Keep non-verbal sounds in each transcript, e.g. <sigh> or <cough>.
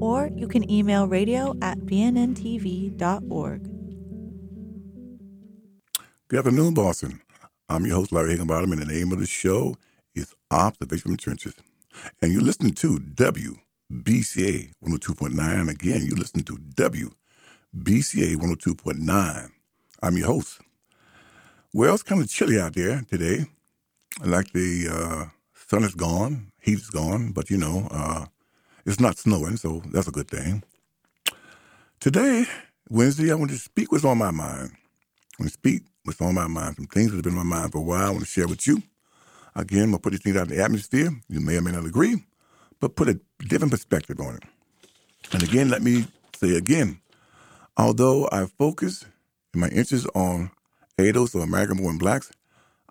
or you can email radio at bnntv.org. Good afternoon, Boston. I'm your host, Larry Higginbottom, and the name of the show is Observation from the Trenches. And you're listening to WBCA 102.9. Again, you're listening to WBCA 102.9. I'm your host. Well, it's kind of chilly out there today. Like the uh, sun is gone, heat is gone, but you know, uh, it's not snowing, so that's a good thing. Today, Wednesday, I want to speak what's on my mind. I want to speak what's on my mind. Some things that have been on my mind for a while I want to share with you. Again, I'm going to put these things out in the atmosphere. You may or may not agree, but put a different perspective on it. And again, let me say again, although I focus in my interest on ADOS or American born blacks,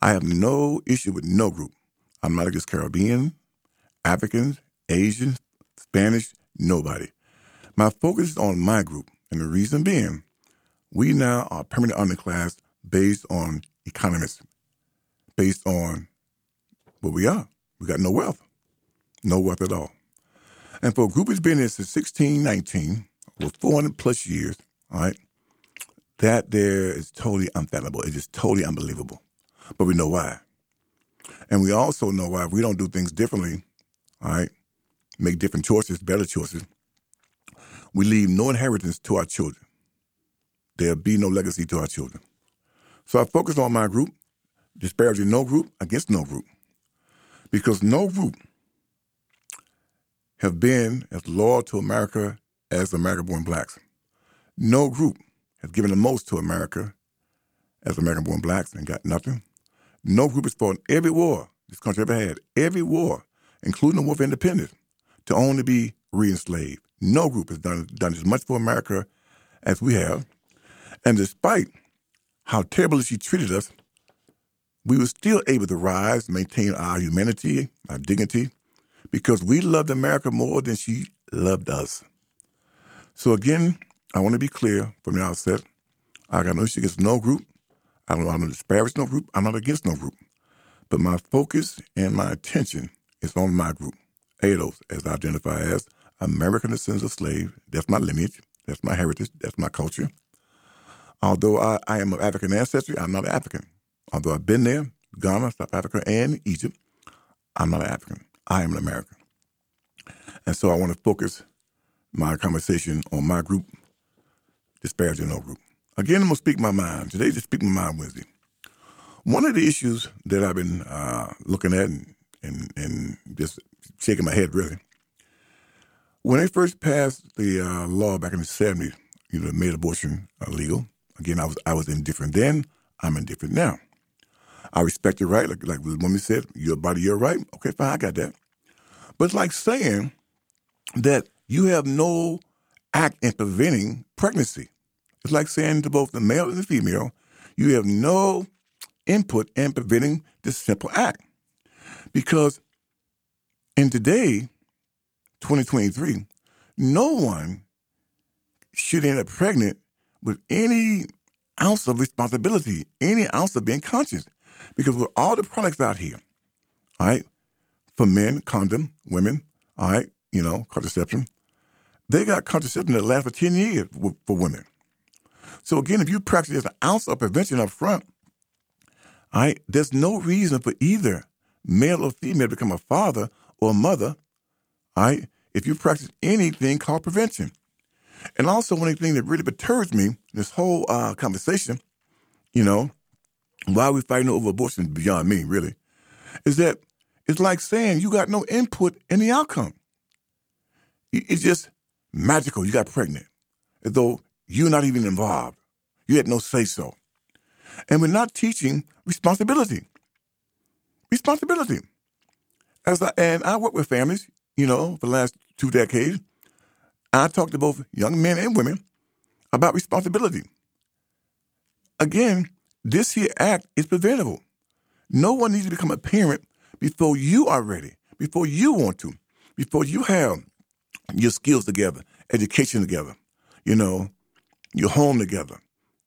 I have no issue with no group. I'm not against Caribbean, Africans, Asians, Spanish, nobody. My focus is on my group, and the reason being, we now are permanent underclass based on economists, based on what we are. We got no wealth, no wealth at all. And for a group that's been here since 1619, or 400 plus years, all right, that there is totally unfathomable. It's just totally unbelievable. But we know why. And we also know why if we don't do things differently, all right, make different choices, better choices, we leave no inheritance to our children. There'll be no legacy to our children. So I focus on my group, disparaging no group against no group. Because no group have been as loyal to America as American born blacks. No group has given the most to America as American born blacks and got nothing. No group has fought every war this country ever had, every war, including the War for Independence to only be re-enslaved. No group has done, done as much for America as we have. And despite how terribly she treated us, we were still able to rise, maintain our humanity, our dignity, because we loved America more than she loved us. So again, I want to be clear from the outset. I got no issue against no group. I don't, I don't disparage no group. I'm not against no group. But my focus and my attention is on my group. ADOS, as I identify as American descendants of slaves. That's my lineage. That's my heritage. That's my culture. Although I, I am of African ancestry, I'm not African. Although I've been there, Ghana, South Africa, and Egypt, I'm not African. I am an American. And so I want to focus my conversation on my group, disparaging no group. Again, I'm going to speak my mind. Today, just speak my mind Wednesday. One of the issues that I've been uh, looking at and, and, and just shaking my head really. When they first passed the uh, law back in the 70s, you know, made abortion legal. Again, I was I was indifferent then. I'm indifferent now. I respect your right, like like the woman said, your body, your right. Okay, fine, I got that. But it's like saying that you have no act in preventing pregnancy. It's like saying to both the male and the female, you have no input in preventing this simple act. Because in today, 2023, no one should end up pregnant with any ounce of responsibility, any ounce of being conscious. Because with all the products out here, all right, for men, condom, women, all right, you know, contraception, they got contraception that lasts for 10 years for women. So again, if you practice an ounce of prevention up front, all right, there's no reason for either male or female become a father or a mother, all right, if you practice anything called prevention. And also, one thing that really perturbs me, this whole uh, conversation, you know, why we fighting over abortion beyond me, really, is that it's like saying you got no input in the outcome. It's just magical. You got pregnant, as though you're not even involved. You had no say so. And we're not teaching responsibility. Responsibility. As I, and I work with families, you know, for the last two decades. I talk to both young men and women about responsibility. Again, this here act is preventable. No one needs to become a parent before you are ready, before you want to, before you have your skills together, education together, you know, your home together,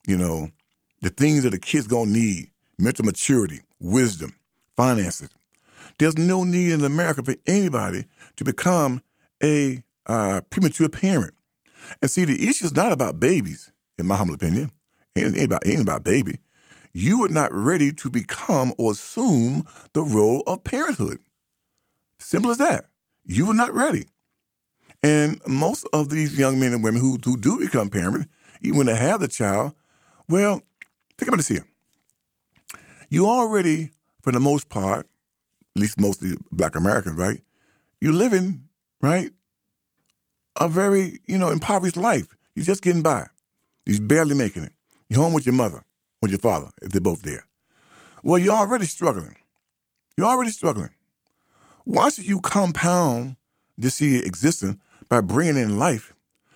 you know, the things that the kids gonna need, mental maturity, wisdom, finances. There's no need in America for anybody to become a uh, premature parent. And see, the issue is not about babies, in my humble opinion. It ain't about, ain't about baby. You are not ready to become or assume the role of parenthood. Simple as that. You are not ready. And most of these young men and women who, who do become parents, even when they have the child, well, think about this here. You already, for the most part, at least mostly black Americans, right? You're living, right, a very, you know, impoverished life. You're just getting by. You're barely making it. You're home with your mother, with your father, if they're both there. Well, you're already struggling. You're already struggling. Why should you compound this here existence by bringing in life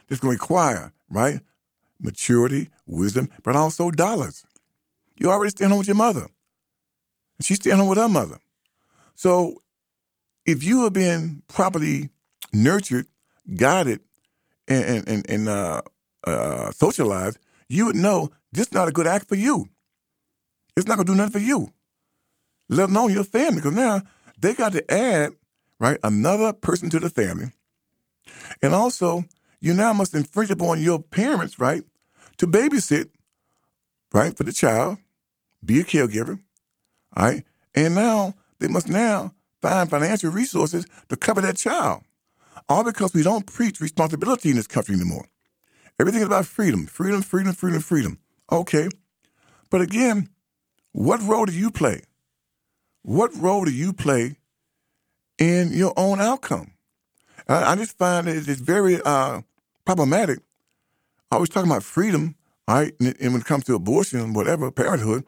that's going to require, right, maturity, wisdom, but also dollars? You already staying home with your mother. She's staying home with her mother. So if you have been properly nurtured guided and and and, uh, uh, socialized, you would know this is not a good act for you. It's not gonna do nothing for you. Let alone your family, because now they got to add right another person to the family, and also you now must infringe upon your parents right to babysit right for the child, be a caregiver, right, and now they must now find financial resources to cover that child. All because we don't preach responsibility in this country anymore. Everything is about freedom, freedom, freedom, freedom, freedom. Okay. But again, what role do you play? What role do you play in your own outcome? I, I just find that it's very uh, problematic. I was talking about freedom, right? And, and, when it comes to abortion, whatever, parenthood,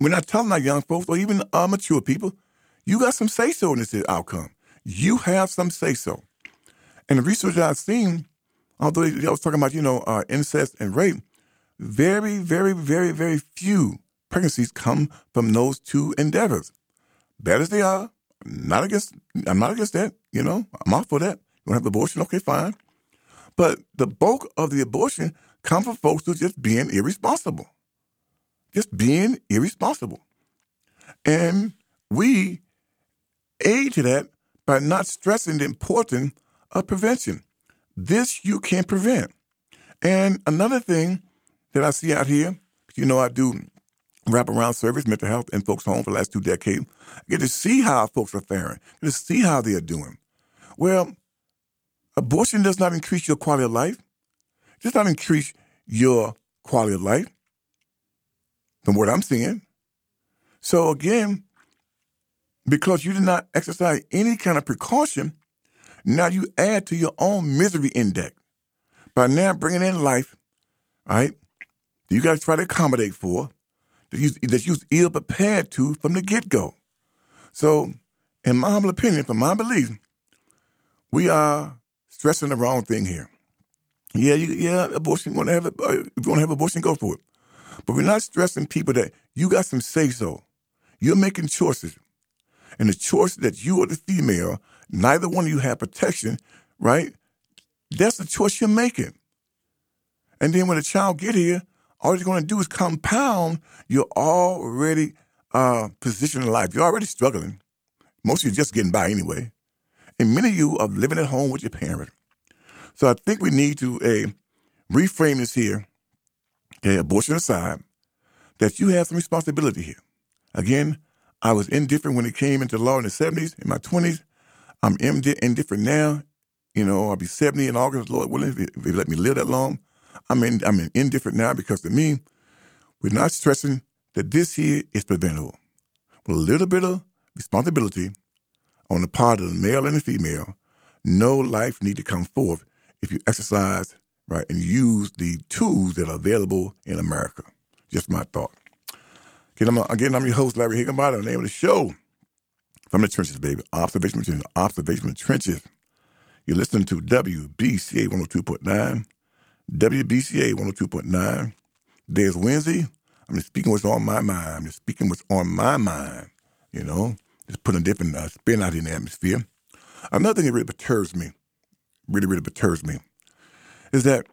we're not telling our young folks or even uh, mature people, you got some say so in this outcome you have some say so. And the research I've seen, although I was talking about, you know, uh, incest and rape, very, very, very, very few pregnancies come from those two endeavors. Bad as they are, not against, I'm not against that, you know, I'm all for that. You want to have abortion? Okay, fine. But the bulk of the abortion come from folks who are just being irresponsible. Just being irresponsible. And we aid to that by not stressing the importance of prevention. This you can prevent. And another thing that I see out here, you know, I do wraparound service, mental health, and folks' home for the last two decades. I get to see how folks are faring, get to see how they are doing. Well, abortion does not increase your quality of life. It does not increase your quality of life, from what I'm seeing. So again, because you did not exercise any kind of precaution, now you add to your own misery index by now bringing in life, right? You got to try to accommodate for that you that you ill prepared to from the get go. So, in my humble opinion, from my belief, we are stressing the wrong thing here. Yeah, you, yeah, abortion. You want to have it? If you want to have abortion, go for it. But we're not stressing people that you got some say so. You're making choices and the choice that you or the female, neither one of you have protection, right? That's the choice you're making. And then when the child get here, all you're going to do is compound your already uh, position in life. You're already struggling. Most of you just getting by anyway. And many of you are living at home with your parent. So I think we need to uh, reframe this here, okay, abortion aside, that you have some responsibility here. Again, I was indifferent when it came into law in the 70s, in my 20s. I'm indifferent now. You know, I'll be 70 in August, Lord willing, if you let me live that long. I'm, in, I'm indifferent now because to me, we're not stressing that this here is preventable. With a little bit of responsibility on the part of the male and the female, no life need to come forth if you exercise, right, and use the tools that are available in America. Just my thought. Again, I'm, again, I'm your host, Larry Higginbottom. The name of the show, From the Trenches, baby. Observation Trenches. Observation Trenches. You're listening to WBCA 102.9, WBCA 102.9. Today is Wednesday. I'm just speaking what's on my mind. I'm just speaking what's on my mind, you know, just putting a different uh, spin out in the atmosphere. Another thing that really perturbs me, really, really perturbs me, is that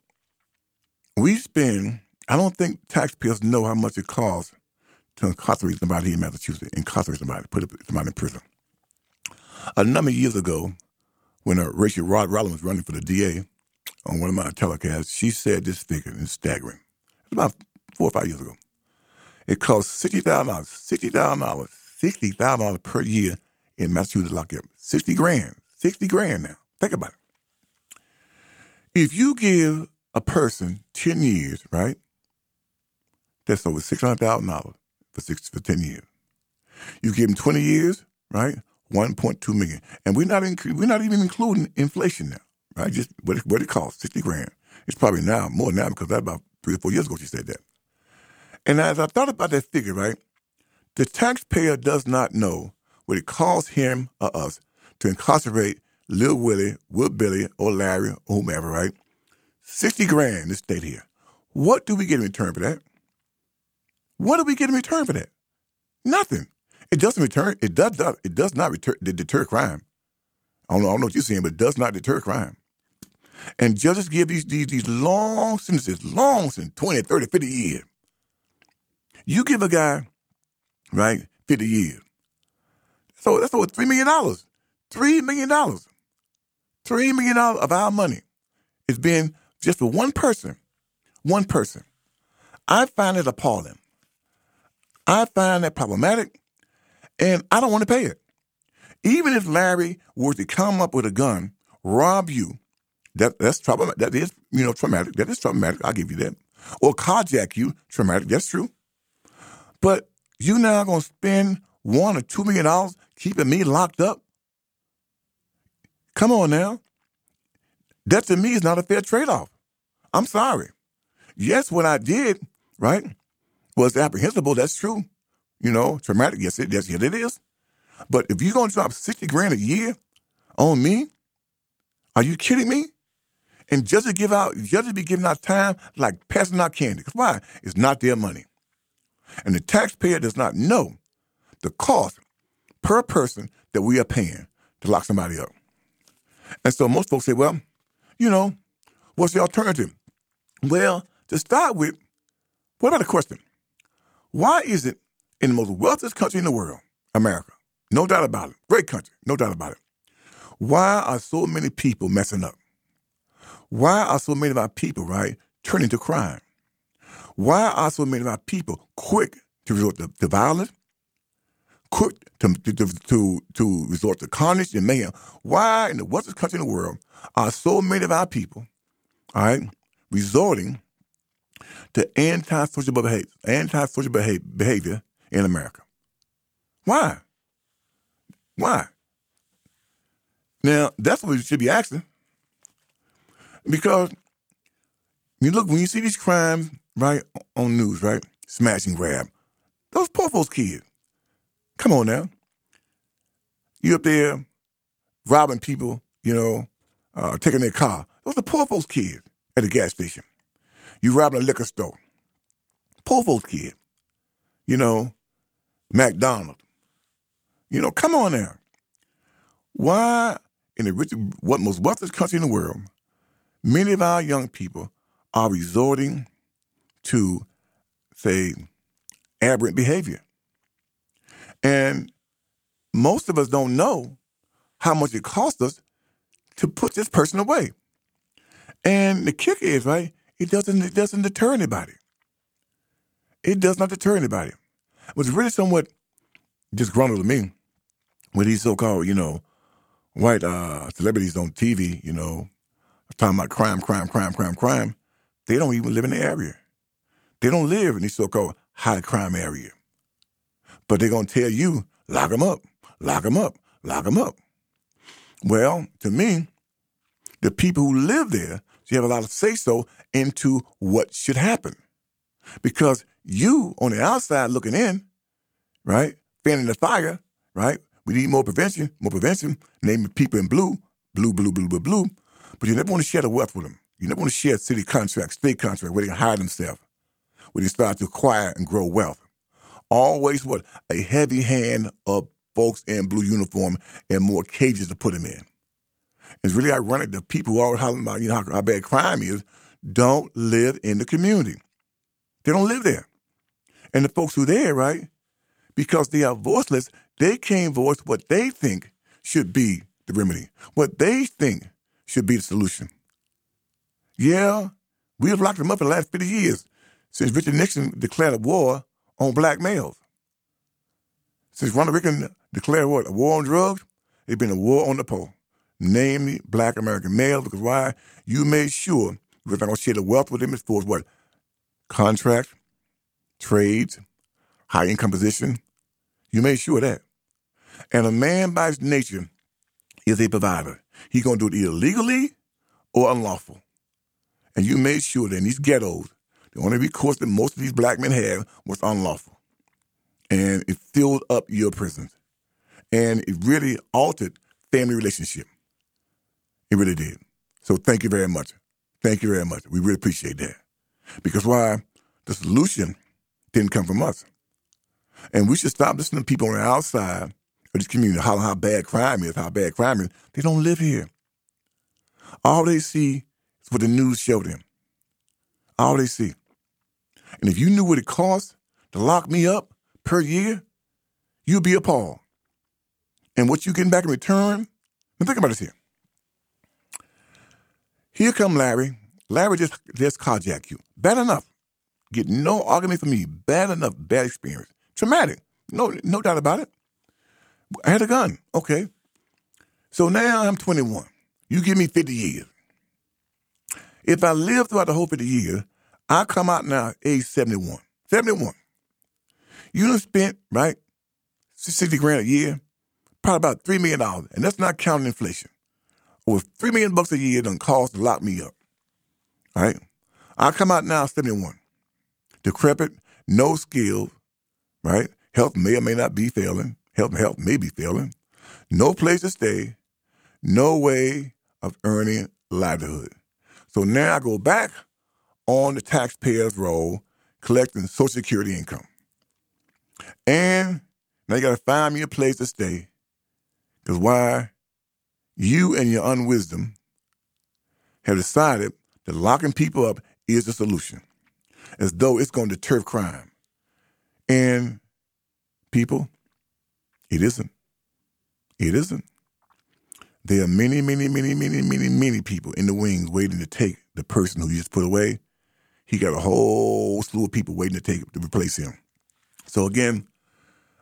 we spend, I don't think taxpayers know how much it costs to incarcerate somebody in Massachusetts, incarcerate somebody, put somebody in prison. A number of years ago, when uh, Rachael Rod Rollins was running for the DA on one of my telecasts, she said this figure, and it's staggering. It's about four or five years ago. It costs $60,000, $60,000, $60,000 per year in Massachusetts lockup. 60 grand, 60 grand now. Think about it. If you give a person 10 years, right, that's over $600,000 for, six, for 10 years. You give them 20 years, right, 1.2 million. And we're not, we're not even including inflation now, right, just what it, what it costs, 60 grand. It's probably now, more now, because that about three or four years ago she said that. And as I thought about that figure, right, the taxpayer does not know what it costs him or us to incarcerate Lil Willie, Will Billy, or Larry, or whomever, right? 60 grand to stay here. What do we get in return for that? What do we get in return for that? Nothing. It doesn't return. It does not. It does not return, deter crime. I don't know. I don't know what you're saying, but it does not deter crime. And judges give these these, these long sentences, long sentences, 20, 30, 50 years. You give a guy, right, 50 years. So that's over $3 million. $3 million. $3 million of our money is being just for one person. One person. I find it appalling. I find that problematic, and I don't want to pay it. Even if Larry were to come up with a gun, rob you, that that's trouble. That is, you know, traumatic. That is traumatic. I'll give you that. Or carjack you, traumatic. That's true. But you now gonna spend one or two million dollars keeping me locked up? Come on now. That to me is not a fair trade-off. I'm sorry. Yes, what I did, right, was apprehensible. That's true. You know, traumatic. Yes, it, yes, yes, it is. But if you're gonna drop 60 grand a year on me, are you kidding me? And just to give out, just to be giving out time like passing out candy. Because why? It's not their money. And the taxpayer does not know the cost per person that we are paying to lock somebody up. And so most folks say, well, you know, what's the alternative? Well, to start with, what about the question? Why is it in the most wealthiest country in the world, America, no doubt about it, great country, no doubt about it, why are so many people messing up? Why are so many of our people, right, turning to crime? Why are so many of our people quick to resort to, to violence, quick to, to, to, to resort to carnage and mayhem? Why in the wealthiest country in the world are so many of our people, all right, resorting to antisocial behavior, antisocial behavior, in America? Why? Why? Now, that's what we should be asking. Because you look, when you see these crimes, right, on news, right, smash and grab, those poor folks kids. Come on now. You up there robbing people, you know, uh, taking their car. Those are poor folks kids at the gas station. You robbing a liquor store. Poor folks kid. You know, McDonald's. You know, come on now. Why in the rich, what most wealthiest country in the world, many of our young people are resorting to, say, aberrant behavior. And most of us don't know how much it costs us to put this person away. And the kicker is, right, it doesn't it doesn't deter anybody. It does not deter anybody. What's really somewhat disgruntled to me with these so-called, you know, white uh, celebrities on TV, you know, talking about crime, crime, crime, crime, crime. They don't even live in the area. They don't live in the so-called high crime area. But they're going to tell you, lock them up, lock them up, lock them up. Well, to me, the people who live there should have a lot of say-so into what should happen. Because you, on the outside looking in, right, fanning the fire, right, we need more prevention, more prevention, name the people in blue, blue, blue, blue, blue, blue. But you never want to share the wealth with them. You never want to share city contracts, state contracts, where they can hide themselves, where they start to acquire and grow wealth. Always what? A heavy hand of folks in blue uniform and more cages to put them in. It's really ironic that people who are hollering about you know how, bad crime is don't live in the community. They don't live there. And the folks who are there, right, because they are voiceless, they can't voice what they think should be the remedy, what they think should be the solution. Yeah, we have locked them up in the last 50 years since Richard Nixon declared a war on black males. Since Ronald Reagan declared what? A war on drugs? It's been a war on the poor, namely black American males, because why? You made sure you were not going to share the wealth with them as far as what? Contracts, trades, high income position. You made sure of that. And a man by his nature is a provider. He's going to do it either legally or unlawful. And you made sure that in these ghettos, the only recourse that most of these black men had was unlawful. And it filled up your prisons. And it really altered family relationship. It really did. So thank you very much. Thank you very much. We really appreciate that. Because why? The solution didn't come from us. And we should stop listening to people on the outside of this community hollering how bad crime is, how bad crime is. They don't live here. All they see is what the news showed them. All they see. And if you knew what it costs to lock me up per year, you'd be appalled. And what you getting back in return? Now think about this here. Here come Larry. Larry just just carjack you. Bad enough. Get no argument from me. Bad enough. Bad experience. Traumatic. No, no doubt about it. I had a gun. Okay. So now I'm 21. You give me 50 years. If I live throughout the whole 50 years, I come out now age 71. 71. You done spent, right, 60 grand a year, probably about $3 million. And that's not counting inflation. Over 3 million bucks a year done cost to lock me up. All right? I come out now 71. Decrepit, no skills, right? Health may or may not be failing. Health, health may be failing. No place to stay. No way of earning livelihood. So now I go back on the taxpayer's roll, collecting Social Security income. And now you got to find me a place to stay. Because why? You and your unwisdom have decided that locking people up is the solution, as though it's going to deter crime. And people, it isn't. It isn't. There are many, many, many, many, many, many people in the wings waiting to take the person who you just put away. He got a whole slew of people waiting to take to replace him. So again,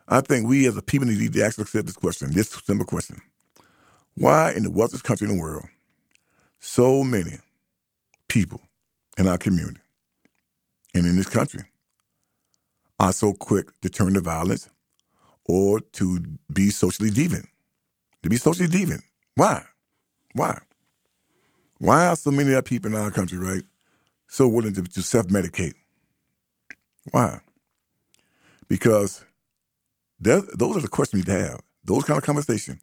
I think we as a people need to ask ourselves this question, this simple question. Why in the wealthiest country in the world, so many people in our community and in this country are so quick to turn to violence or to be socially deviant? To be socially deviant. Why? Why? Why are so many of our people in our country, right, so willing to, to self medicate? Why? Because those are the questions you need to have. Those kind of conversations.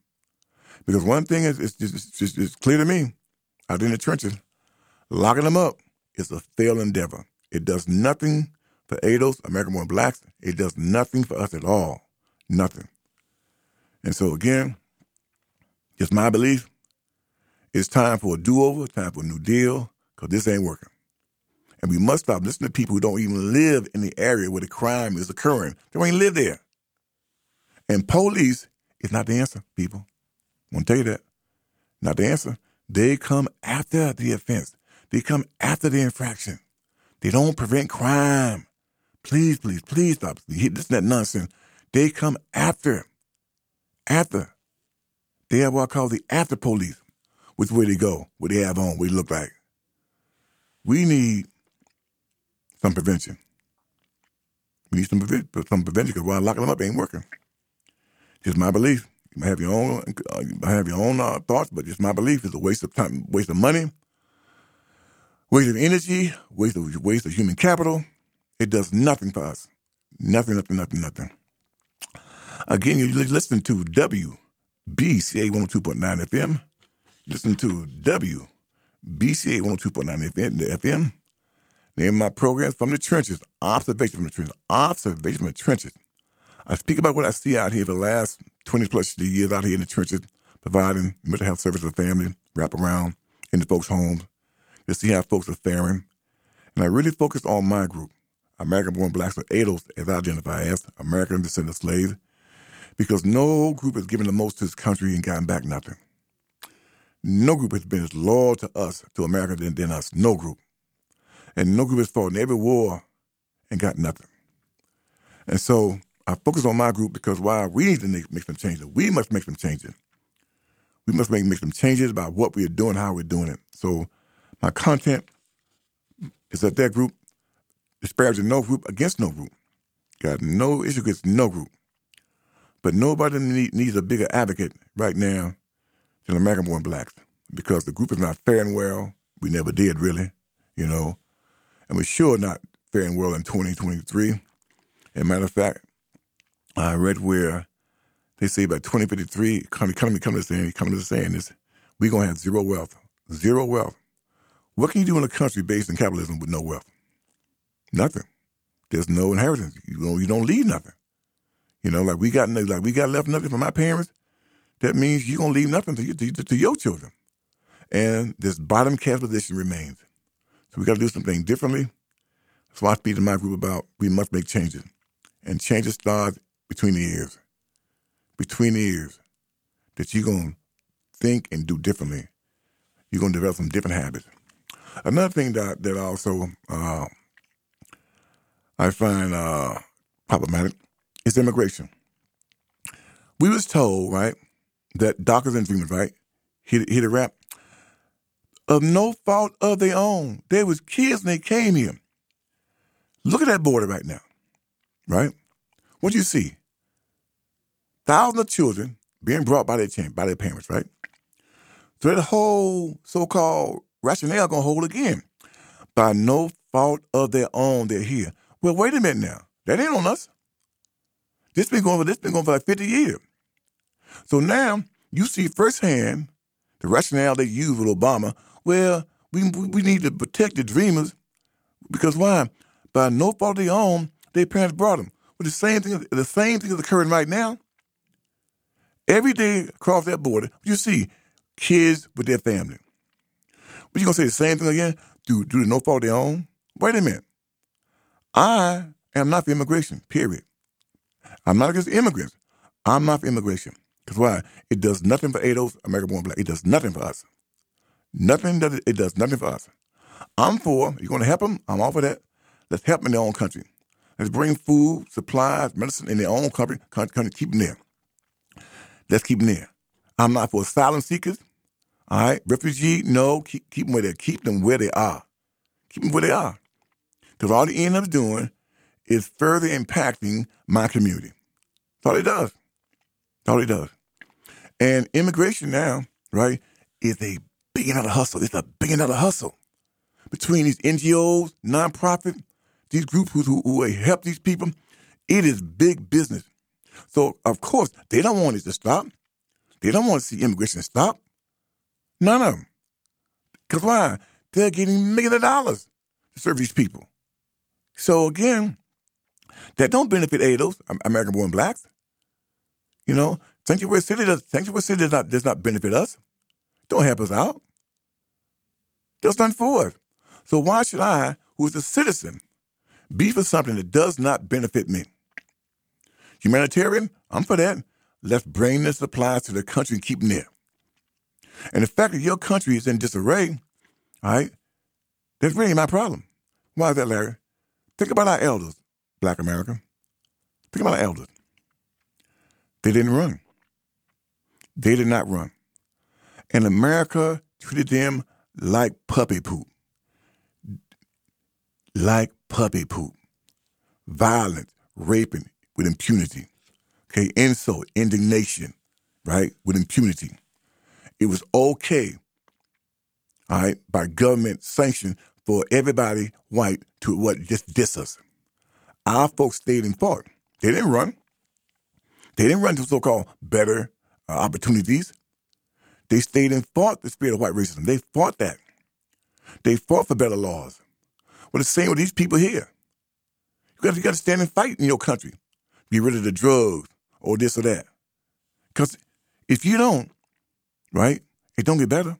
Because one thing is, is, is, is, is clear to me out in the trenches locking them up is a failed endeavor. It does nothing for ADOS, American born blacks. It does nothing for us at all. Nothing. And so, again, it's my belief. It's time for a do over, time for a new deal, because this ain't working. And we must stop listening to people who don't even live in the area where the crime is occurring. They don't even live there. And police is not the answer, people. I want to tell you that. Not the answer. They come after the offense. They come after the infraction. They don't prevent crime. Please, please, please stop. This is that nonsense. They come after. After. They have what I call the after police, which where they go, what they have on, what they look like. We need some prevention. We need some, some prevention because while locking them up ain't working. Just my belief. You might have your own, uh, you might have your own uh, thoughts, but just my belief is a waste of time, waste of money, waste of energy, waste of waste of human capital. It does nothing for us. Nothing, nothing, nothing, nothing. Again, you're listening to WBCA 102.9 FM. Listen to BCA 102.9 FM, the FM. Name my program from the trenches, observation from the trenches, observation from the trenches. I speak about what I see out here the last 20 plus years out here in the trenches, providing mental health services to the family, wrap around in the folks' homes, to see how folks are faring. And I really focus on my group, American born blacks or ADOS, as I identify as, American descendant slaves, because no group has given the most to this country and gotten back nothing. No group has been as loyal to us, to America, than, than us. No group. And no group has fought in every war and got nothing. And so I focus on my group because why we need to make, make some changes. We must make some changes. We must make, make some changes about what we are doing, how we're doing it. So my content is that that group disparaging no group against no group. Got no issue against no group. But nobody need, needs a bigger advocate right now than American born blacks because the group is not faring well. We never did, really, you know. And we're sure not faring well in 2023. As a matter of fact, I read where they say by 2053, economy, economy coming to saying, coming to saying we're going to have zero wealth. Zero wealth. What can you do in a country based in capitalism with no wealth? Nothing. There's no inheritance. You don't, you don't leave nothing. You know, like we got like we got left nothing from my parents. That means you're gonna leave nothing to, you, to, to your children, and this bottom caste position remains. So we got to do something differently. So I speak to my group about we must make changes, and changes start between the ears. Between the ears, that you're gonna think and do differently. You're gonna develop some different habits. Another thing that that also uh, I find uh, problematic is immigration. We was told, right, that doctors and dreamers, right, hit, hit a rap, of no fault of their own. They was kids when they came here. Look at that border right now, right? What do you see? Thousands of children being brought by their by their parents, right? So that whole so-called rationale gonna hold again. By no fault of their own, they're here. Well, wait a minute now. That ain't on us. This been going for this been going for like 50 years. So now you see firsthand the rationale they use with Obama. Well, we we need to protect the dreamers because why? By no fault of their own, their parents brought them. But the same thing, the same thing is occurring right now. Every day across that border, you see kids with their family. But you gonna say the same thing again? Do do no fault of their own? Wait a minute. I am not for immigration. Period. I'm not against immigrants. I'm not for immigration. Because why? It does nothing for ADOS, oh, American born black. It does nothing for us. Nothing does it, does nothing for us. I'm for, you're going to help them? I'm all for that. Let's help them in their own country. Let's bring food, supplies, medicine in their own country, country, country keep them there. Let's keep them there. I'm not for asylum seekers. All right, refugee, no, keep, keep them where they Keep them where they are. Keep them where they are. Because all they end up doing is further impacting my community. That's all it does. That's all it does. And immigration now, right, is a billion dollar hustle. It's a billion dollar hustle between these NGOs, nonprofit, these groups who, who, who help these people. It is big business. So, of course, they don't want it to stop. They don't want to see immigration stop. None of them. Because why? They're getting millions of dollars to serve these people. So, again, that don't benefit ADOS, American born blacks. You know, Sanctuary City does Sanctuary City does not does not benefit us. Don't help us out. Does nothing for us. So why should I, who is a citizen, be for something that does not benefit me? Humanitarian, I'm for that. Let's bring the supplies to the country and keep them there. And the fact that your country is in disarray, all right, that's really my problem. Why is that, Larry? Think about our elders black America. Think about our elders. They didn't run. They did not run. And America treated them like puppy poop. Like puppy poop. Violence, raping with impunity. Okay, insult, indignation, right, with impunity. It was okay, all right, by government sanction for everybody white to what just diss us. Our folks stayed and fought. They didn't run. They didn't run to so-called better uh, opportunities. They stayed and fought the spirit of white racism. They fought that. They fought for better laws. Well, the same with these people here. You got, you got to stand and fight in your country. Get rid of the drugs or this or that. Because if you don't, right, it don't get better.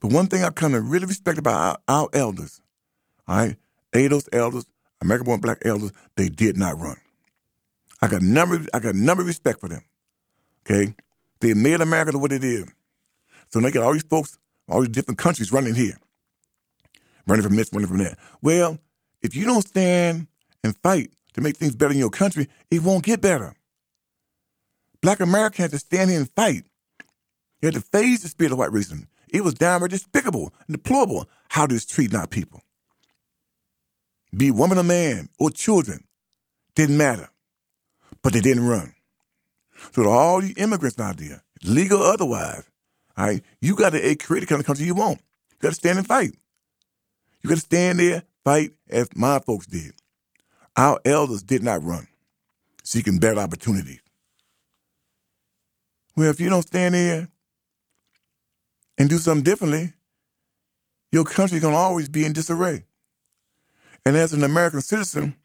But one thing I come to really respect about our, our elders, all right, ADOS elders, American born black elders, they did not run. I got number I got number respect for them. Okay? They made America what it is. So they got all these folks, all these different countries running here. Running from this, running from that. Well, if you don't stand and fight to make things better in your country, it won't get better. Black America had to stand here and fight. You had to face the spirit of white racism. It was downright despicable and deplorable how this treat our people. Be woman or man or children, didn't matter. But they didn't run. So to all the immigrants out there, legal or otherwise, all right, you got to create the kind of country you want. You got to stand and fight. You got to stand there, fight as my folks did. Our elders did not run, seeking better opportunities. Well, if you don't stand there and do something differently, your country's gonna always be in disarray. And as an American citizen,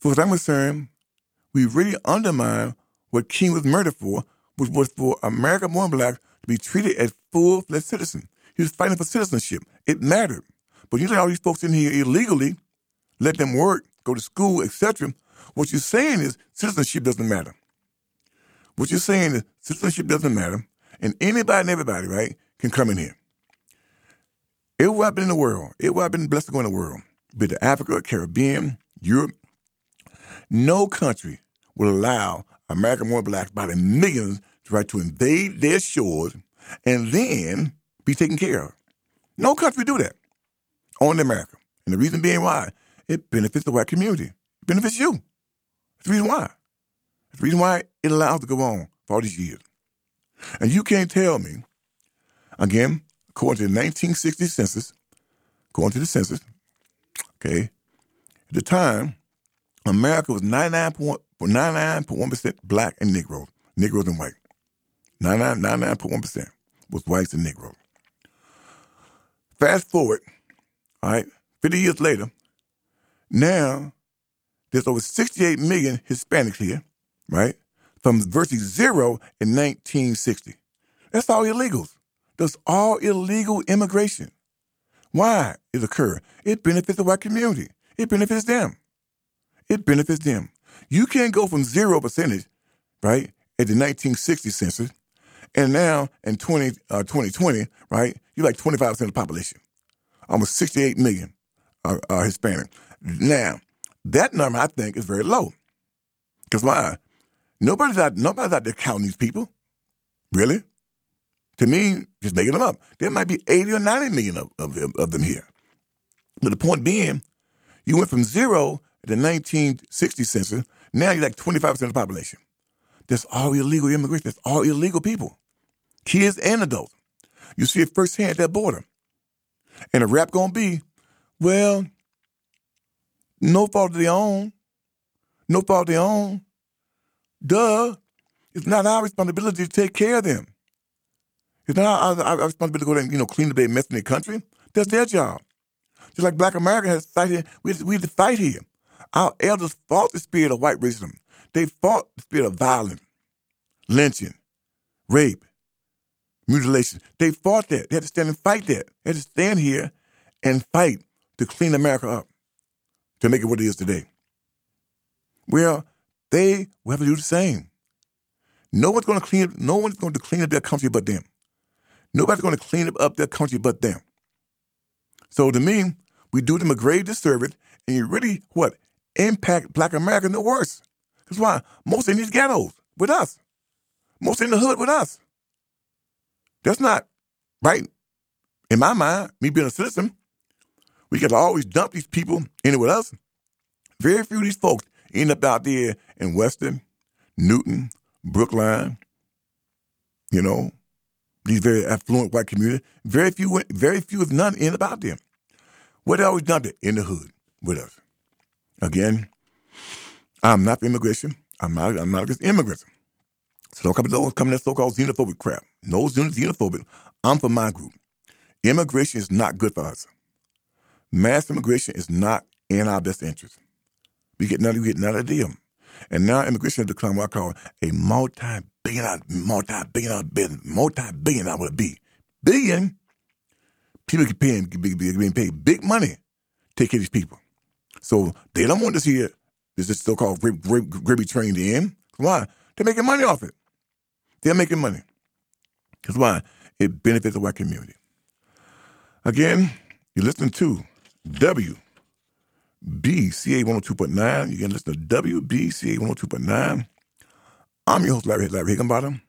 for what I'm concerned, we really undermine what King was murdered for, which was for American born blacks to be treated as full fledged citizens. He was fighting for citizenship. It mattered. But you let all these folks in here illegally, let them work, go to school, etc. What you're saying is citizenship doesn't matter. What you're saying is citizenship doesn't matter, and anybody and everybody, right, can come in here. It will happen in the world. It will happen blessed to go in the world. Be it Africa, Caribbean, Europe. No country will allow American born blacks by the millions to try to invade their shores and then be taken care of. No country do that. Only America. And the reason being why, it benefits the white community. It benefits you. That's the reason why. That's the reason why it allows to go on for all these years. And you can't tell me, again, according to the 1960 census, according to the census, okay, at the time, America was 99.1% black and Negro, Negroes and white. 99.1% was whites and Negroes. Fast forward, all right, 50 years later, now there's over 68 million Hispanics here, right? From virtually zero in 1960. That's all illegals. That's all illegal immigration. Why it occur? It benefits the white community. It benefits them. It benefits them. You can't go from zero percentage, right, at the 1960 census, and now in 20, uh, 2020, right, you're like 25% of the population. Almost 68 million are, are Hispanic. Now, that number I think is very low. Because why? Nobody's out, nobody's out there counting these people. Really? To me, just making them up. There might be 80 or 90 million of, of, of them here. But the point being, you went from zero the 1960 census, now you're like 25% of the population. That's all illegal immigration. That's all illegal people, kids and adults. You see it firsthand at that border. And the rap gonna be, well, no fault of their own. No fault of their own. Duh. It's not our responsibility to take care of them. It's not our, our, our responsibility to go there and, you know, clean up their mess in their country. That's their job. Just like black America has fighted, we, we have to fight here. Our elders fought the spirit of white racism. They fought the spirit of violence, lynching, rape, mutilation. They fought that. They had to stand and fight that. They had to stand here and fight to clean America up, to make it what it is today. Well, they will have to do the same. No one's going to clean. up, No one's going to clean up their country but them. Nobody's going to clean up their country but them. So to me, we do them a grave disservice, and you really what impact Black America the worse. That's why most in these ghettos with us, most in the hood with us. That's not right. In my mind, me being a citizen, we to always dump these people in it with us. Very few of these folks end up out there in Weston, Newton, Brookline, you know, these very affluent white community. Very few, very few, if none, end up out there. Where they always done it in the hood with us. Again, I'm not for immigration. I'm not. I'm not against immigrants. So don't come, don't come that so-called xenophobic crap. No xenophobic. I'm for my group. Immigration is not good for us. Mass immigration is not in our best interest. We get none, we get none of the deal. And now immigration has become what I call a multi-billion multi-billion business, multi-billion dollar with be Billion, people get being paid big money to take care of these people. So they don't want to see it. This is so-called gravy trained in. Why? They're making money off it. They're making money. Because why? It benefits the white community. Again, you listen to WBCA 102.9. You can listen to WBCA 102.9. I'm your host, Larry, Larry Higginbottom.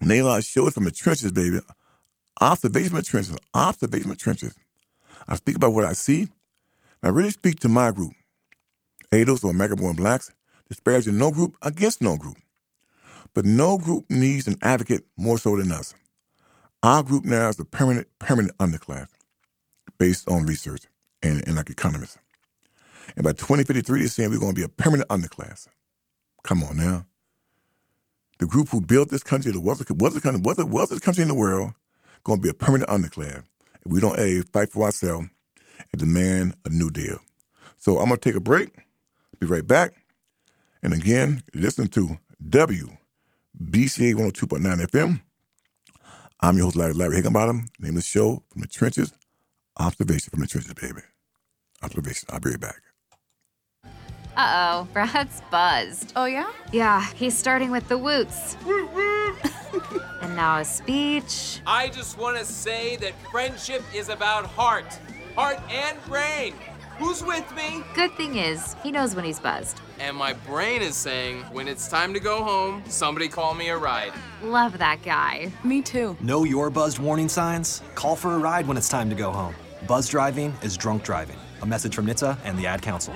Name our show from the trenches, baby. Observation from trenches. Observation from trenches. I speak about what I see. I really speak to my group. ADOS or American born blacks, disparaging no group against no group. But no group needs an advocate more so than us. Our group now is a permanent, permanent underclass based on research and, and like economists. And by 2053, they're saying we're going to be a permanent underclass. Come on now. The group who built this country, the wealthiest, wealthiest, wealthiest country in the world, going to be a permanent underclass. If we don't A, fight for ourselves and demand a new deal. So I'm going to take a break, be right back. And again, listen to WBCA 102.9 FM. I'm your host, Larry, Larry Higginbottom. Name of the show, From the Trenches, Observation from the Trenches, baby. Observation. I'll be right back. Uh oh, <laughs> Brad's buzzed. Oh, yeah? Yeah, he's starting with the woots. <laughs> and now a speech. I just want to say that friendship is about heart, heart and brain. Who's with me? Good thing is, he knows when he's buzzed. And my brain is saying, when it's time to go home, somebody call me a ride. Love that guy. Me too. Know your buzzed warning signs? Call for a ride when it's time to go home. Buzz driving is drunk driving. A message from NHTSA and the Ad Council.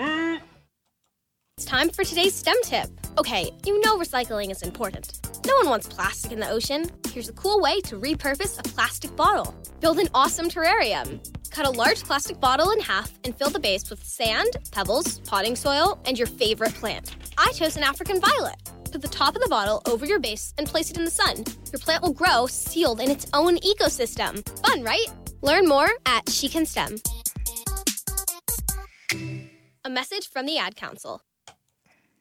It's time for today's STEM tip. Okay, you know recycling is important. No one wants plastic in the ocean. Here's a cool way to repurpose a plastic bottle. Build an awesome terrarium. Cut a large plastic bottle in half and fill the base with sand, pebbles, potting soil, and your favorite plant. I chose an African violet. Put the top of the bottle over your base and place it in the sun. Your plant will grow sealed in its own ecosystem. Fun, right? Learn more at She Can STEM. A message from the Ad Council.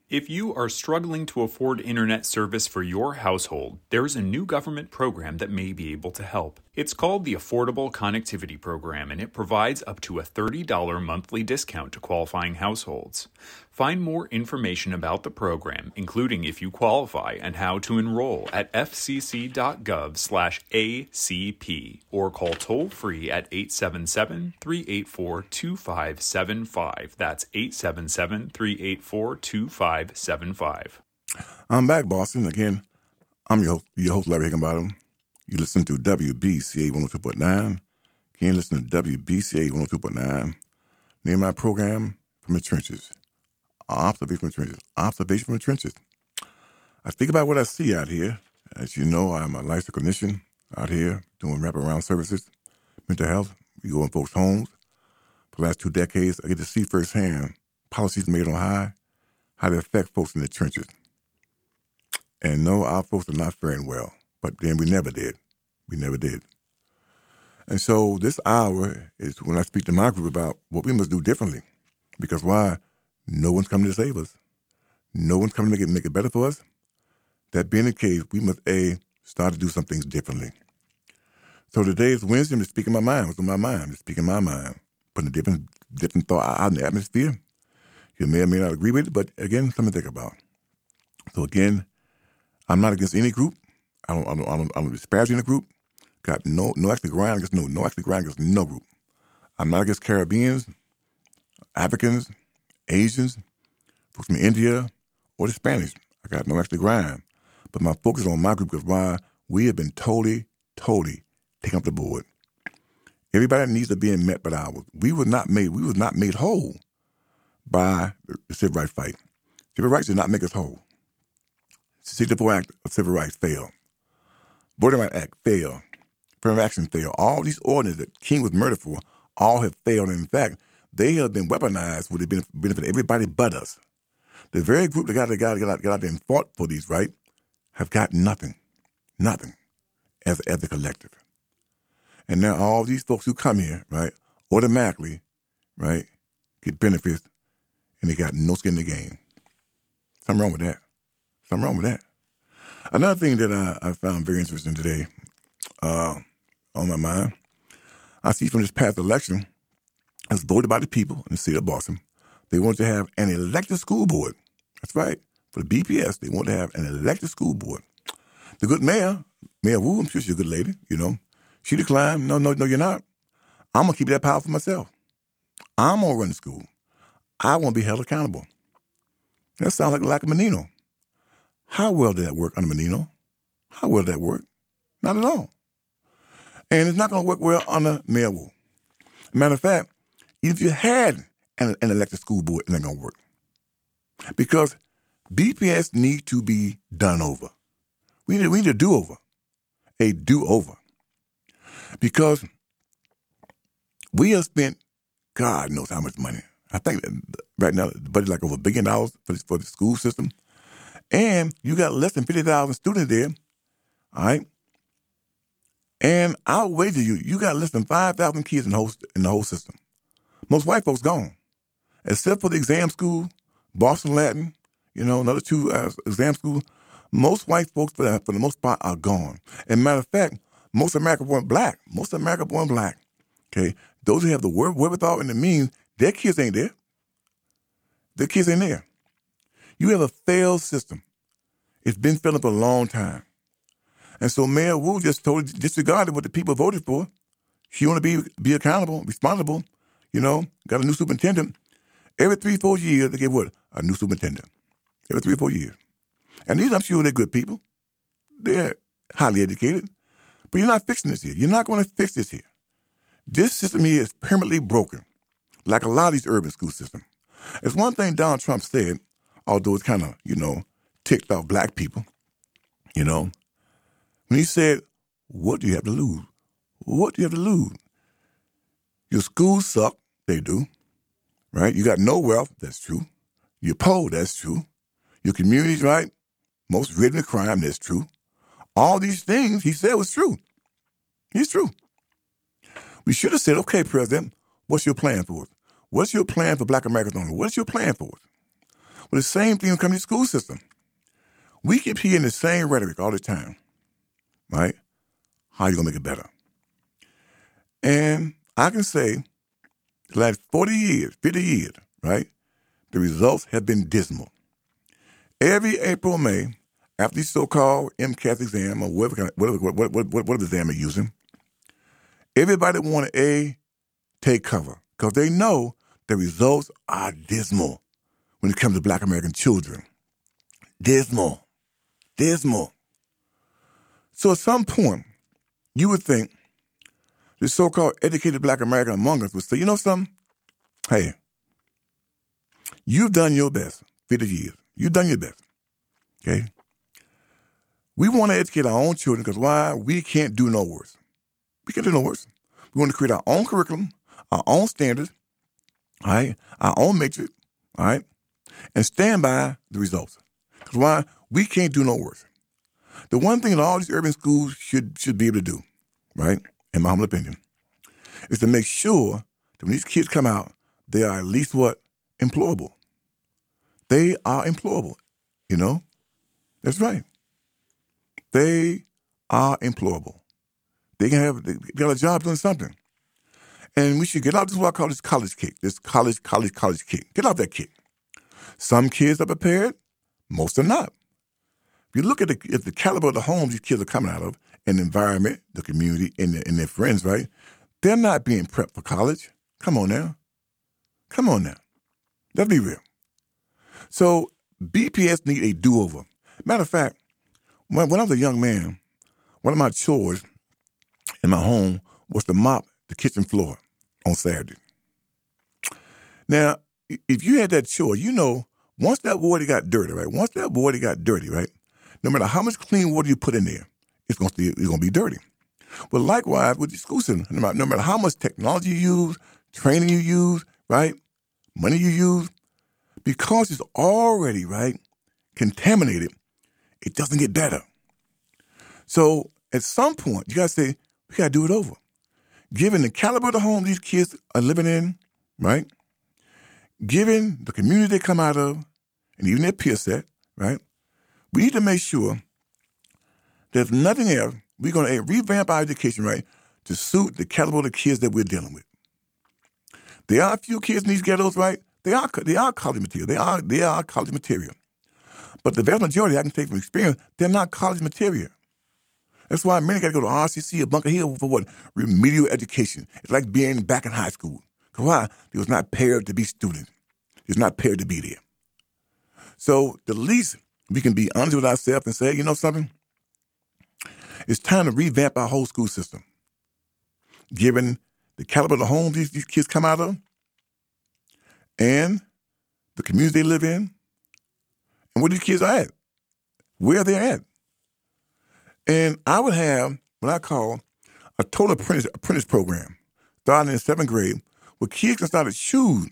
If you are struggling to afford internet service for your household, there's a new government program that may be able to help. It's called the Affordable Connectivity Program, and it provides up to a $30 monthly discount to qualifying households. Find more information about the program, including if you qualify and how to enroll at fcc.gov/acp or call toll-free at 877-384-2575. That's 877-384-2575. I'm back, Boston. Again, I'm your, your host, Larry Higginbottom. You listen to WBCA 102.9. Can listen to WBCA 102.9. Name my program from the trenches. Observation from the trenches. Observation from the trenches. I think about what I see out here. As you know, I'm a licensed clinician out here doing wraparound services, mental health. We go in folks' homes. For the last two decades, I get to see firsthand policies made on high, how they affect folks in the trenches. And no, our folks are not faring well. But then we never did. We never did. And so this hour is when I speak to my group about what we must do differently. Because why? No one's coming to save us. No one's coming to make it make it better for us. That being the case, we must A, start to do some things differently. So today is Wednesday, I'm just speaking my mind. What's on my mind? I'm just speaking my mind. Putting a different different thought out in the atmosphere. You may or may not agree with it, but again, something to think about. So again, I'm not against any group. I don't, I don't, I don't, I don't disparage any group. Got no, no actually grind against no, no actually grind against no group. I'm not against Caribbeans, Africans, Asians, folks from India, or the Spanish. I got no actually grind. But my focus on my group is why we have been totally, totally taken up the board. Everybody needs to be met but ours. We was not made, we was not made whole by the civil rights fight. Civil rights did not make us whole. 64 Act of Civil Rights failed. Rights Act failed. Affirmative action failed. All these ordinances that King was murdered for all have failed. And in fact, they have been weaponized would have benefit of everybody but us. The very group that got, got, got, got out there and fought for these rights have got nothing, nothing as, as a collective. And now all these folks who come here, right, automatically, right, get benefits and they got no skin in the game. Something wrong with that. Something wrong with that. Another thing that I, I found very interesting today uh, on my mind, I see from this past election, as voted by the people in the city of Boston, they want to have an elected school board. That's right. For the BPS, they want to have an elected school board. The good mayor, Mayor Wu, I'm sure she's a good lady, you know. She declined, no, no, no, you're not. I'm going to keep that power for myself. I'm going to run the school. I want to be held accountable. That sounds like lack of Menino. How well did that work under Menino? How well did that work? Not at all. And it's not going to work well under Wu. Matter of fact, if you had an, an elected school board, it's not going to work. Because BPS need to be done over. We need, we need a do over, a do over. Because we have spent God knows how much money. I think right now the budget's like over a billion dollars for for the school system, and you got less than fifty thousand students there. All right, and I'll wager you, you got less than five thousand kids in the whole in the whole system. Most white folks gone, except for the exam school, Boston Latin, you know, another two uh, exam schools. Most white folks, for the, for the most part, are gone. And matter of fact, most America born black. Most America born black. Okay, those who have the wherewithal and the means, their kids ain't there. Their kids ain't there. You have a failed system. It's been failing for a long time. And so Mayor Wu just totally disregarded what the people voted for. She want to be be accountable, responsible. You know, got a new superintendent. Every three, four years, they get what? A new superintendent. Every three or four years. And these, I'm sure they're good people. They're highly educated. But you're not fixing this here. You're not going to fix this here. This system here is permanently broken, like a lot of these urban school systems. It's one thing Donald Trump said, although it's kind of, you know, ticked off black people, you know, when he said, What do you have to lose? What do you have to lose? Your schools suck, they do, right? You got no wealth, that's true. You're poor, that's true. Your community's right, most of crime, that's true. All these things he said was true. He's true. We should have said, okay, President, what's your plan for us? What's your plan for black Americans only? What's your plan for us? Well, the same thing comes to the school system. We keep hearing the same rhetoric all the time right? How are you gonna make it better? And I can say the last 40 years, 50 years, right? The results have been dismal. Every April, May, after the so-called MCAS exam or whatever, kind of, whatever, whatever, whatever, whatever exam they're using, everybody wanted A, take cover because they know the results are dismal when it comes to black American children. Dismal. Dismal. So at some point, you would think the so-called educated black American among us would say, you know something? Hey, you've done your best 50 years. You've done your best. Okay? We want to educate our own children because why? We can't do no worse. We can't do no worse. We want to create our own curriculum, our own standards, all right, our own matrix, all right, and stand by the results. Because why? We can't do no worse. The one thing that all these urban schools should should be able to do, right, in my humble opinion, is to make sure that when these kids come out, they are at least what? Employable. They are employable, you know? That's right. They are employable. They can have they got a job doing something. And we should get out this what I call this college kick, this college, college, college kick. Get out that kick. Some kids are prepared, most are not If you look at the, at the caliber of the homes these kids are coming out of, and the environment, the community, and, the, and their friends, right? They're not being prepped for college. Come on now. Come on now. Let's be real. So BPS need a do-over. Matter of fact, when, when I was a young man, one of my chores in my home was to mop the kitchen floor on Saturday. Now, if you had that chore, you know, once that water got dirty, right? Once that water got dirty, right? no matter how much clean water you put in there, it's going to it's to be dirty. But likewise with the school system, no matter, no matter how much technology you use, training you use, right, money you use, because it's already right contaminated, it doesn't get better. So at some point, you got to say we got to do it over. given the caliber of the home these kids are living in, right? Given the community they come out of, and even their peer set, right? We need to make sure that if nothing else, we're going to eh, revamp our education, right, to suit the caliber of the kids that we're dealing with. There are a few kids in these ghettos, right? They are they are college material. They are they are college material. But the vast majority, I can take from experience, they're not college material. That's why many got to go to RCC or Bunker Hill for what? Remedial education. It's like being back in high school. Why? They was not paired to be students. They was not paired to be there. So the least we can be honest with ourselves and say, you know something? It's time to revamp our whole school system. Given the caliber of the homes these, these kids come out of, and the community they live in, and where these kids are at, where they're at. And I would have what I call a total apprentice, apprentice program, starting in seventh grade, where kids can start to choose,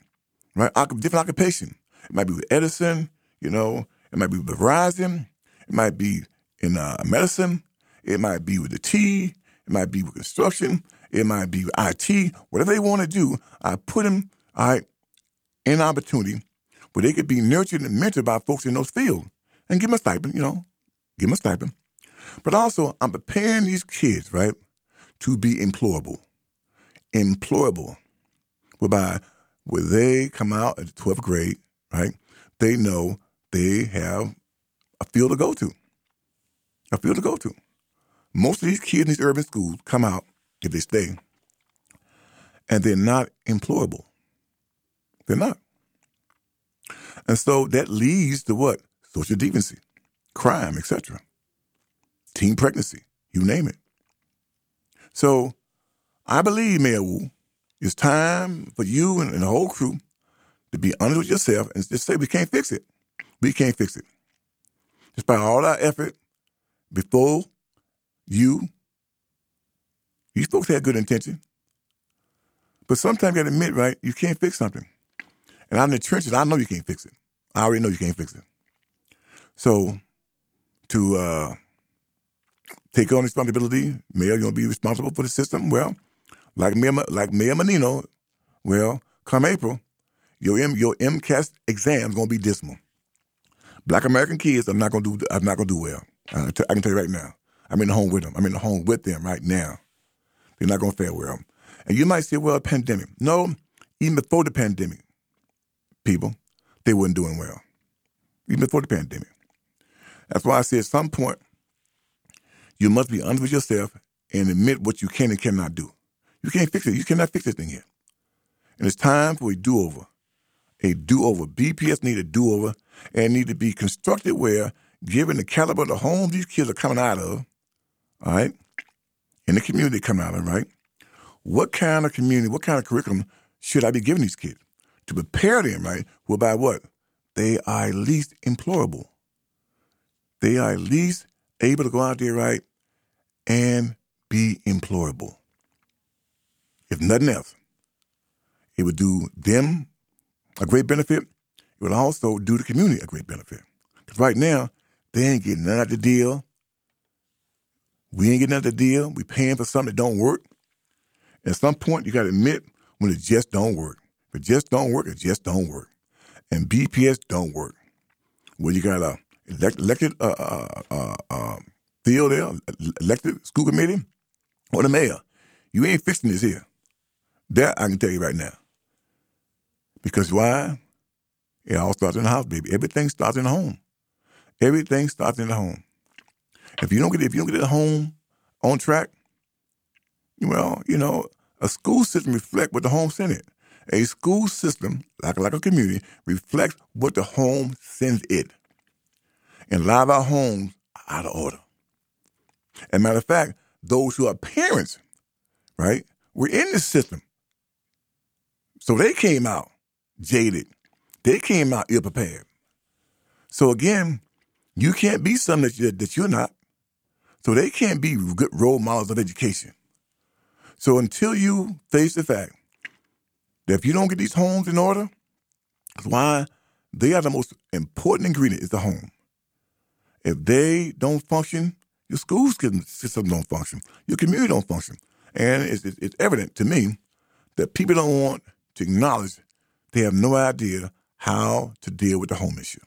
right, different occupation. It might be with Edison, you know, it might be with Verizon, it might be in uh, medicine, it might be with the T, it might be with construction, it might be with IT, whatever they want to do. I put them, all right, in opportunity where they could be nurtured and mentored by folks in those fields and give them a stipend, you know, give them a stipend. But also, I'm preparing these kids, right, to be employable. Employable. Whereby, when they come out at the 12th grade, right, they know they have a field to go to. A field to go to. Most of these kids in these urban schools come out, if they stay, and they're not employable. They're not. And so that leads to what? Social deviancy, crime, etc teen pregnancy, you name it. So I believe, Mayor Wu, it's time for you and, and the whole crew to be honest with yourself and just say we can't fix it. We can't fix it. Despite all our effort before you, these folks had good intention. But sometimes you gotta admit, right, you can't fix something. And I'm in the trenches, I know you can't fix it. I already know you can't fix it. So to uh, take on responsibility. Mayor, you're gonna be responsible for the system. Well, like Mayor, like Mayor Menino, well, come April, your M, your MCAS exam is gonna be dismal. Black American kids are not gonna do are not gonna do well. I can tell you right now. I'm in the home with them. I'm in the home with them right now. They're not gonna fare well. And you might say, well, pandemic. No, even before the pandemic, people, they weren't doing well. Even before the pandemic. That's why I say at some point, you must be honest with yourself and admit what you can and cannot do. You can't fix it. You cannot fix this thing here. And it's time for a do-over. A do-over. BPS need a do-over and need to be constructed where, given the caliber of the homes these kids are coming out of, all right, in the community coming out of, right, what kind of community, what kind of curriculum should I be giving these kids to prepare them, right, whereby what? They are least employable. They are least able to go out there, right, and be employable. If nothing else, it would do them a great benefit. It would also do the community a great benefit. Because right now, they ain't getting none of the deal. We ain't getting of the deal. We paying for something that don't work. At some point, you got to admit when it just don't work. If it just don't work, it just don't work. And BPS don't work. Well, you got a elect, elected uh, uh, uh, uh, field there, elected school committee, or the mayor. You ain't fixing this here. That I can tell you right now. Because why? It all starts in the house, baby. Everything starts in the home. Everything starts in the home. If you don't get if you don't get the home on track, well, you know, a school system reflects what the home sent it. A school system, like, like a community, reflects what the home sends it and a lot of our homes are out of order. As a matter of fact, those who are parents, right, were in the system. So they came out jaded. They came out ill prepared. So again, you can't be something that, you, that you're not. So they can't be good role models of education. So until you face the fact that if you don't get these homes in order, that's why they are the most important ingredient is the home. If they don't function, your school system don't function. Your community don't function. And it's, it's evident to me that people don't want to acknowledge they have no idea how to deal with the home issue.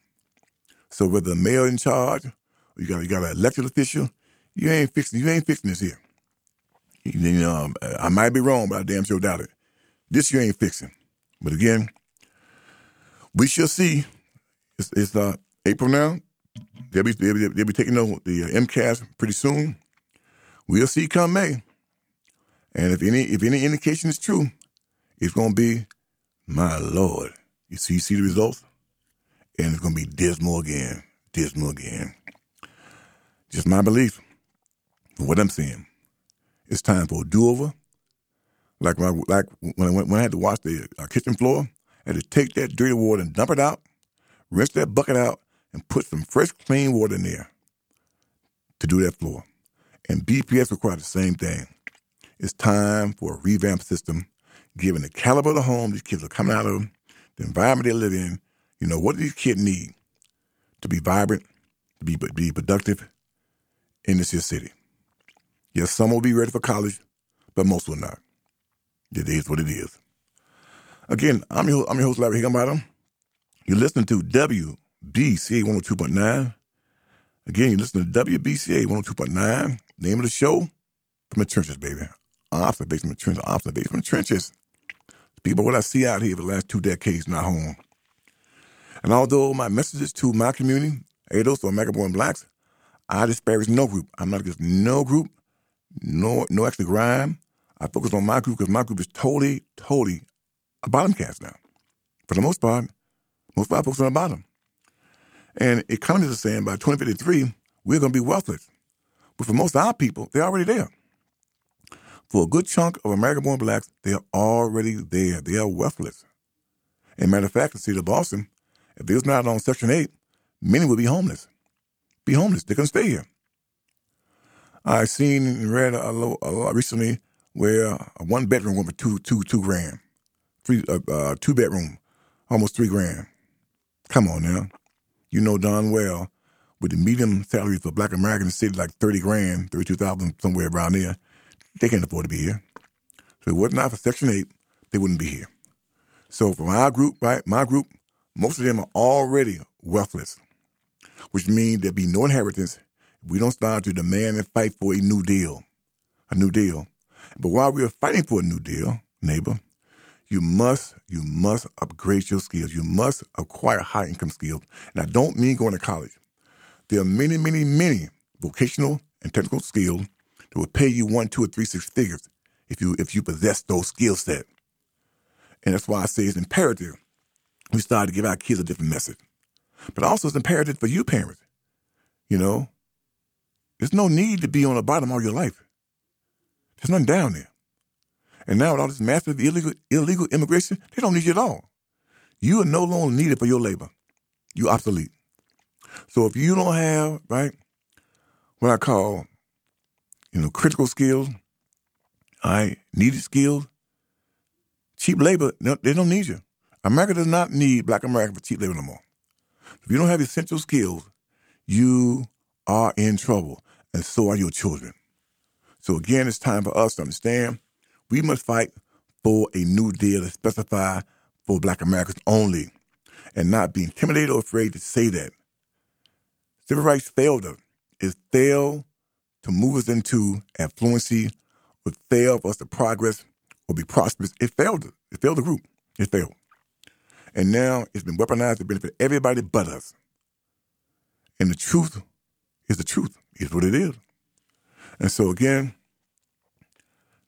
So whether the mayor in charge, or you got you got an elected official, you ain't fixing you ain't fixing this here. You know, I might be wrong, but I damn sure doubt it. This you ain't fixing. But again, we shall see. It's, it's uh, April now. They'll be, they'll be, they'll be taking over the uh, MCAS pretty soon. We'll see come May. And if any if any indication is true, it's going to be, my Lord. You see, you see the results? And it's going to be dismal again, dismal again. Just my belief, what I'm seeing. It's time for a do-over. Like when I, like when I, when I had to wash the uh, kitchen floor, I had to take that dirty water and dump it out, rinse that bucket out, and put some fresh, clean water in there to do that floor. And BPS requires the same thing. It's time for a revamp system, given the caliber of the home these kids are coming out of, the environment they live in. You know, what do these kids need to be vibrant, to be, be productive in this city? Yes, some will be ready for college, but most will not. It is what it is. Again, I'm your, I'm your host, Larry Higginbottom. You're listening to WBCA 102.9. Again, you're listening to WBCA 102.9. Name of the show, From the Trenches, baby. From the trenches, from the trenches. People, what I see out here for the last two decades not home. And although my messages to my community, ADOS or American born blacks, I disparage no group. I'm not against no group, no no extra grime. I focus on my group because my group is totally, totally a bottom cast now. For the most part, most of our folks are on the bottom. And economists are saying by 2053, we're going to be wealthless. But for most of our people, they're already there. For a good chunk of American born blacks, they are already there. They are wealthless. And matter of fact, in the city of Boston, if they was not on Section 8, many would be homeless. Be homeless. Going to stay here. I seen and read a, a, a recently where a one bedroom went for two, two, two grand. Three, uh, uh, two bedroom, almost three grand. Come on now. You know darn well, with the median salary for black Americans in the city, like 30 grand, 32,000, somewhere around there, they can't afford to be here. So if it was not for Section 8, they wouldn't be here. So for my group, right, my group, most of them are already wealthless, which means there'll be no inheritance if we don't start to demand and fight for a new deal. A new deal. But while we are fighting for a new deal, neighbor, you must, you must upgrade your skills. You must acquire high income skills. And I don't mean going to college. There are many, many, many vocational and technical skills will pay you one, two, or three, six figures if you if you possess those skill set. And that's why I say it's imperative we start to give our kids a different message. But also it's imperative for you parents. You know, there's no need to be on the bottom all your life. There's nothing down there. And now with all this massive illegal illegal immigration, they don't need you at all. You are no longer needed for your labor. You're obsolete. So if you don't have, right, what I call you know, critical skills, I needed skills. Cheap labor, they don't need you. America does not need black America for cheap labor no more. If you don't have essential skills, you are in trouble, and so are your children. So again, it's time for us to understand we must fight for a new deal to specify for black Americans only, and not be intimidated or afraid to say that. Civil rights failed us. It failed to move us into affluency would fail for us to progress or be prosperous. It failed. It failed the group. It failed. And now it's been weaponized to benefit everybody but us. And the truth is the truth. Is what it is. And so again,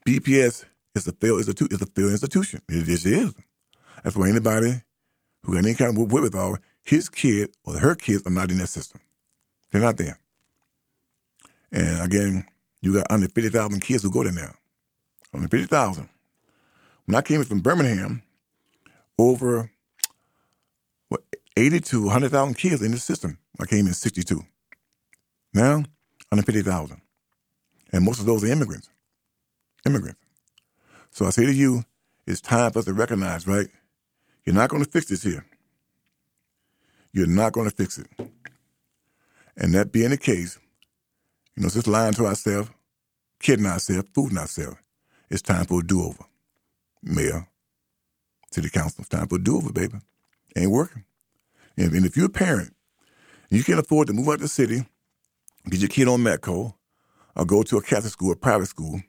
BPS is a failed institution. It's a failed institution. It just is. That's why anybody who got any kind of wherewithal, his kid or her kids are not in that system. They're not there. And again, you got under 50,000 kids who go there now. Under 50,000. When I came in from Birmingham, over what, 80 to 100,000 kids in the system. I came in 62. Now, under 50,000. And most of those are immigrants. Immigrants. So I say to you, it's time for us to recognize, right? You're not going to fix this here. You're not going to fix it. And that being the case, you know, just lying to ourselves, kidding ourselves, fooling ourselves. it's time for a do-over. Mayor, city council, it's time for a do-over, baby. Ain't working. And, and if you're a parent, you can't afford to move out of the city, get your kid on Metco, or go to a Catholic school or private school,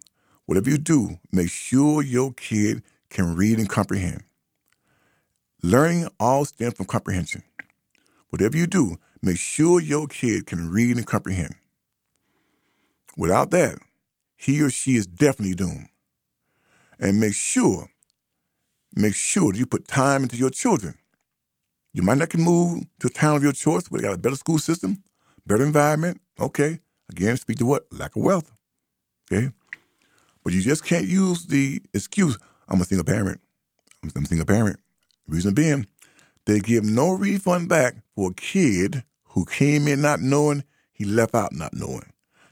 whatever you do, make sure your kid can read and comprehend. Learning all stems from comprehension. Whatever you do, make sure your kid can read and comprehend. Without that, he or she is definitely doomed. And make sure, make sure that you put time into your children. You might not can move to a town of your choice where they got a better school system, better environment. Okay. Again, speak to what? Lack of wealth. Okay. But you just can't use the excuse, I'm a single parent. I'm a single parent. Reason being, they give no refund back for a kid who came in not knowing, he left out not knowing.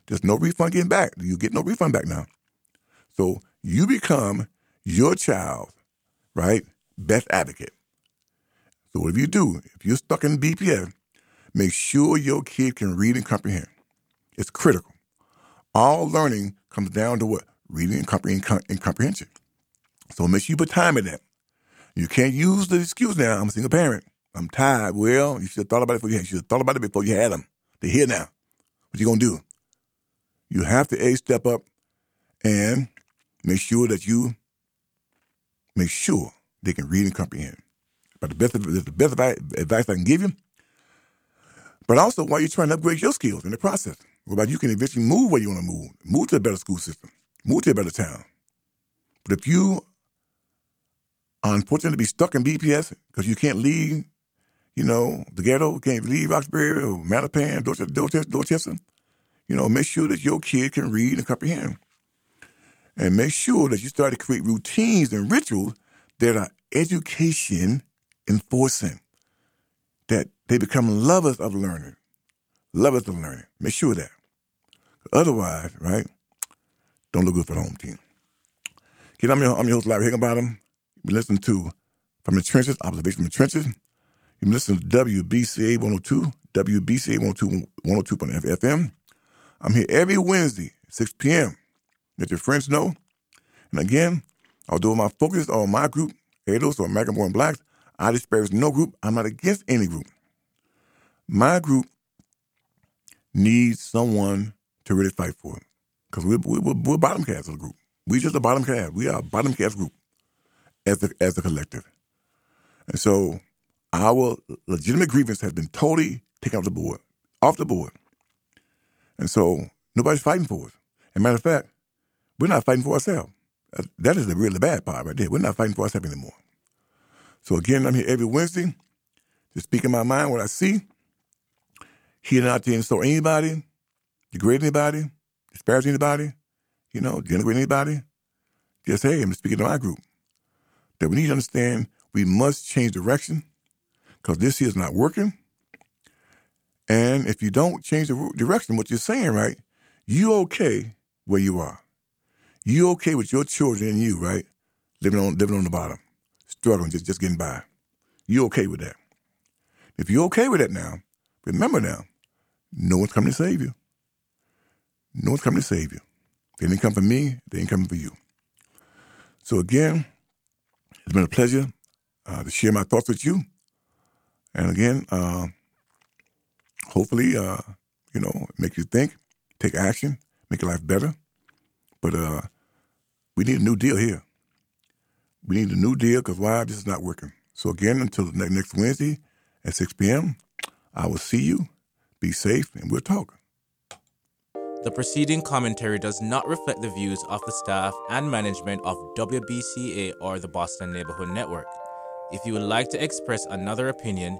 There's no refund getting back. You get no refund back now. So you become your child, right? Best advocate. So whatever you do, if you're stuck in BPS, make sure your kid can read and comprehend. It's critical. All learning comes down to what? Reading and, comprehend, and comprehension. So make sure you put time in that. You can't use the excuse now, I'm a single parent. I'm tired. Well, you should have thought about it before you had. You should have thought about it before you had them. They're here now. What you gonna do? You have to a step up and make sure that you make sure they can read and comprehend. But the best, the best advice I can give you. But also, while you're trying to upgrade your skills in the process, about you can eventually move where you want to move, move to a better school system, move to a better town. But if you are unfortunate to be stuck in BPS because you can't leave, you know, the ghetto, can't leave Roxbury or Mattapan, Dorchester, Dorchester, Dorchester, you know, make sure that your kid can read and comprehend. And make sure that you start to create routines and rituals that are education enforcing, that they become lovers of learning, lovers of learning. Make sure that. Otherwise, right, don't look good for the home team. Kid, I'm your, I'm your host, Larry Higginbottom. You've been listening to From the Trenches, Observation from the Trenches. You've been listening to WBCA 102, WBCA 102, 102.5 FM. I'm here every Wednesday, 6 p.m. Let your friends know. And again, although my focus on my group, ADOS or American Born Blacks, I disparage no group. I'm not against any group. My group needs someone to really fight for. Because we're, we're, we're bottom cast of the group. We just a bottom cast. We are a bottom cast group as a, as a collective. And so our legitimate grievance has been totally taken off the board, off the board. And so nobody's fighting for us. As a matter of fact, we're not fighting for ourselves. Uh, that is the really bad part right there. We're not fighting for ourselves anymore. So again, I'm here every Wednesday to speak in my mind what I see. Here not to insult anybody, degrade anybody, disparage anybody, you know, denigrate anybody. Just hey, I'm speaking to my group. That we need to understand we must change direction because this is not working. And if you don't change the direction, what you're saying, right, you okay where you are. You okay with your children and you, right? Living on living on the bottom, struggling, just, just getting by. You okay with that. If you're okay with that now, remember now, no one's coming to save you. No one's coming to save you. They didn't come for me, they ain't coming for you. So again, it's been a pleasure uh, to share my thoughts with you. And again, uh, hopefully, uh, you know, make you think, take action, make your life better. But uh, we need a new deal here. We need a new deal because why? This is not working. So again, until next Wednesday at 6 p.m., I will see you. Be safe, and we'll talk. The preceding commentary does not reflect the views of the staff and management of WBCA or the Boston Neighborhood Network. If you would like to express another opinion,